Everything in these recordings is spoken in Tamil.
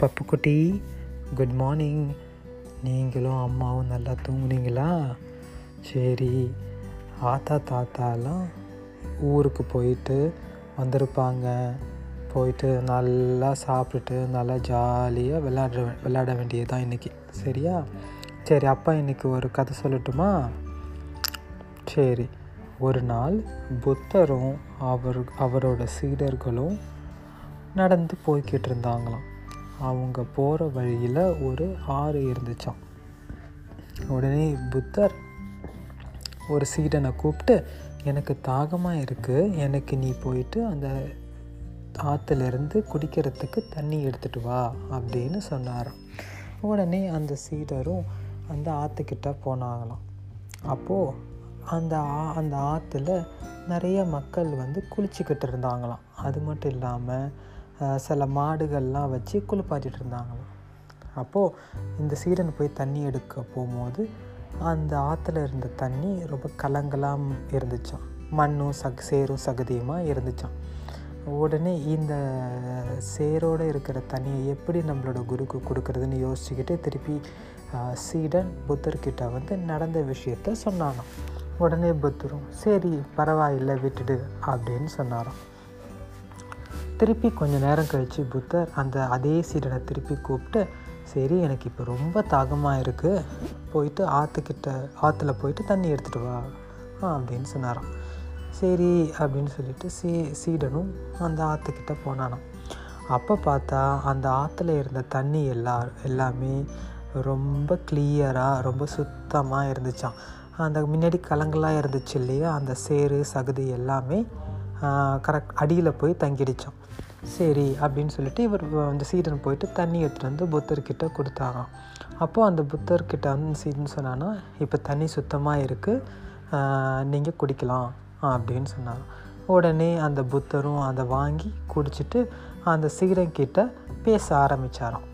பப்புக்குட்டி. குட் மார்னிங் நீங்களும் அம்மாவும் நல்லா தூங்குனீங்களா? சரி. ஆத்தா தாத்தாலாம் ஊருக்கு போயிட்டு வந்திருப்பாங்க. போயிட்டு நல்லா சாப்பிட்டுட்டு நல்லா ஜாலியாக விளாட்ற விளையாட வேண்டியது தான் இன்றைக்கி சரியா? சரி அப்பா இன்றைக்கி ஒரு கதை சொல்லட்டுமா? சரி. ஒரு நாள் புத்தரும் அவர் அவரோட சீடர்களும் நடந்து போய்கிட்டு இருந்தாங்களாம். அவங்க போகிற வழியில் ஒரு ஆறு இருந்துச்சான் உடனே புத்தர் ஒரு சீடனை கூப்பிட்டு எனக்கு தாகமாக இருக்குது எனக்கு நீ போயிட்டு அந்த ஆற்றுலேருந்து குடிக்கிறதுக்கு தண்ணி எடுத்துகிட்டு வா அப்படின்னு சொன்னாராம். உடனே அந்த சீடரும் அந்த ஆற்றுக்கிட்ட போனாங்களாம். அப்போது அந்த ஆ அந்த ஆற்றுல நிறைய மக்கள் வந்து குளிச்சுக்கிட்டு இருந்தாங்களாம். அது மட்டும் இல்லாமல் சில மாடுகள்லாம் வச்சு குளிப்பாட்டிகிட்டு இருந்தாங்களாம் அப்போது இந்த சீடன் போய் தண்ணி எடுக்க போகும்போது அந்த ஆற்றுல இருந்த தண்ணி ரொம்ப கலங்கலாம் இருந்துச்சான் மண்ணும் சக் சேரும் சகதியுமாக இருந்துச்சான் உடனே இந்த சேரோடு இருக்கிற தண்ணியை எப்படி நம்மளோட குருக்கு கொடுக்குறதுன்னு யோசிச்சுக்கிட்டு திருப்பி சீடன் புத்தர்கிட்ட வந்து நடந்த விஷயத்த சொன்னானாம். உடனே புத்தரும் சரி பரவாயில்லை விட்டுடு அப்படின்னு சொன்னாராம். திருப்பி கொஞ்சம் நேரம் கழித்து புத்தர் அந்த அதே சீடனை திருப்பி கூப்பிட்டு சரி எனக்கு இப்போ ரொம்ப தாகமாக இருக்குது போயிட்டு ஆற்றுக்கிட்ட ஆற்றுல போயிட்டு தண்ணி எடுத்துகிட்டு வா. அப்படின்னு சொன்னாராம். சரி அப்படின்னு சொல்லிட்டு சீ சீடனும் அந்த ஆற்றுக்கிட்ட போனானாம். அப்போ பார்த்தா அந்த ஆற்றுல இருந்த தண்ணி எல்லா எல்லாமே ரொம்ப கிளியராக ரொம்ப சுத்தமாக இருந்துச்சான் அந்த முன்னாடி கலங்களாக இருந்துச்சு இல்லையா? அந்த சேரு சகதி எல்லாமே கரெக்ட் அடியில் போய் தங்கிடுச்சோம். சரி அப்படின்னு சொல்லிட்டு இவர் அந்த சீடன் போயிட்டு தண்ணி எடுத்துகிட்டு வந்து புத்தர்கிட்ட கொடுத்தாங்க அப்போது அந்த புத்தர்கிட்ட வந்து சீடன் சொன்னான்னா இப்போ தண்ணி சுத்தமாக இருக்குது நீங்கள் குடிக்கலாம் அப்படின்னு சொன்னாங்க உடனே அந்த புத்தரும் அதை வாங்கி குடிச்சிட்டு அந்த சீடன்கிட்ட பேச ஆரம்பித்தாராம்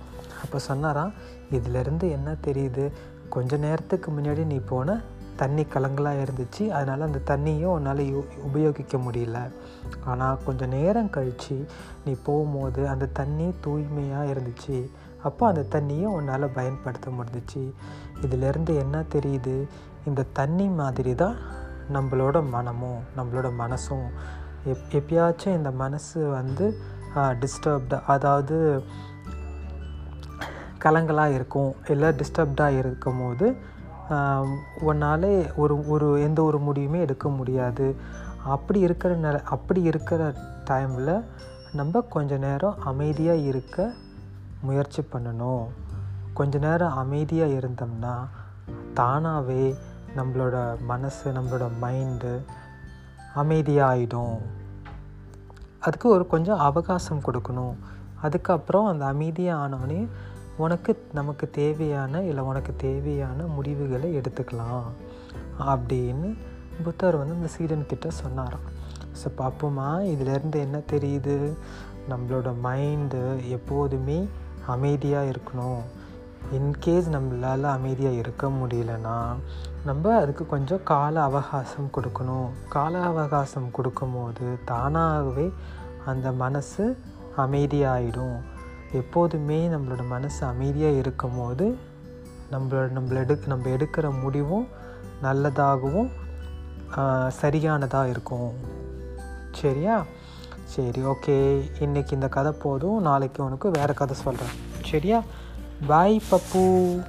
அப்போ சொன்னாராம் இதிலேருந்து என்ன தெரியுது? கொஞ்ச நேரத்துக்கு முன்னாடி நீ போன தண்ணி கலங்களாக இருந்துச்சு. அதனால் அந்த தண்ணியும் உன்னால் உபயோகிக்க முடியல. ஆனால் கொஞ்சம் நேரம் கழித்து நீ போகும்போது அந்த தண்ணி தூய்மையாக இருந்துச்சு. அப்போ அந்த தண்ணியும் உன்னால் பயன்படுத்த முடிஞ்சிச்சு. இதிலேருந்து என்ன தெரியுது? இந்த தண்ணி மாதிரி தான் நம்மளோட மனமும் நம்மளோட மனசும். எப் எப்பயாச்சும் இந்த மனசு வந்து டிஸ்டர்ப்டு அதாவது கலங்களாக இருக்கும். இல்லை டிஸ்டர்ப்டாக இருக்கும் போது உன்னால் ஒரு ஒரு எந்த ஒரு முடிவுமே எடுக்க முடியாது. அப்படி இருக்கிற நில அப்படி இருக்கிற டைமில் நம்ம கொஞ்ச நேரம் அமைதியாக இருக்க முயற்சி பண்ணணும். கொஞ்ச நேரம் அமைதியாக இருந்தோம்னா தானாகவே நம்மளோட மனசு நம்மளோட மைண்டு அமைதியாகிடும் அதுக்கு ஒரு கொஞ்சம் அவகாசம் கொடுக்கணும். அதுக்கப்புறம் அந்த அமைதியாக ஆனவனே உனக்கு நமக்கு தேவையான இல்லை உனக்கு தேவையான முடிவுகளை எடுத்துக்கலாம் அப்படின்னு புத்தர் வந்து இந்த சீடன்கிட்ட சொன்னாராம். ஸோ பார்ப்போமா இதிலேருந்து என்ன தெரியுது? நம்மளோட மைண்டு எப்போதுமே அமைதியாக இருக்கணும். இன்கேஸ் நம்மளால் அமைதியாக இருக்க முடியலன்னா நம்ம அதுக்கு கொஞ்சம் கால அவகாசம் கொடுக்கணும். கால அவகாசம் கொடுக்கும்போது தானாகவே அந்த மனசு அமைதியாகிடும் எப்போதுமே நம்மளோட மனசு அமைதியாக இருக்கும் போது நம்மளோட நம்மள எடு நம்ம எடுக்கிற முடிவும் நல்லதாகவும் சரியானதாக இருக்கும். சரியா? சரி ஓகே. இன்றைக்கி இந்த கதை போதும். நாளைக்கு உனக்கு வேறு கதை சொல்கிறேன் சரியா? பாய் பப்பு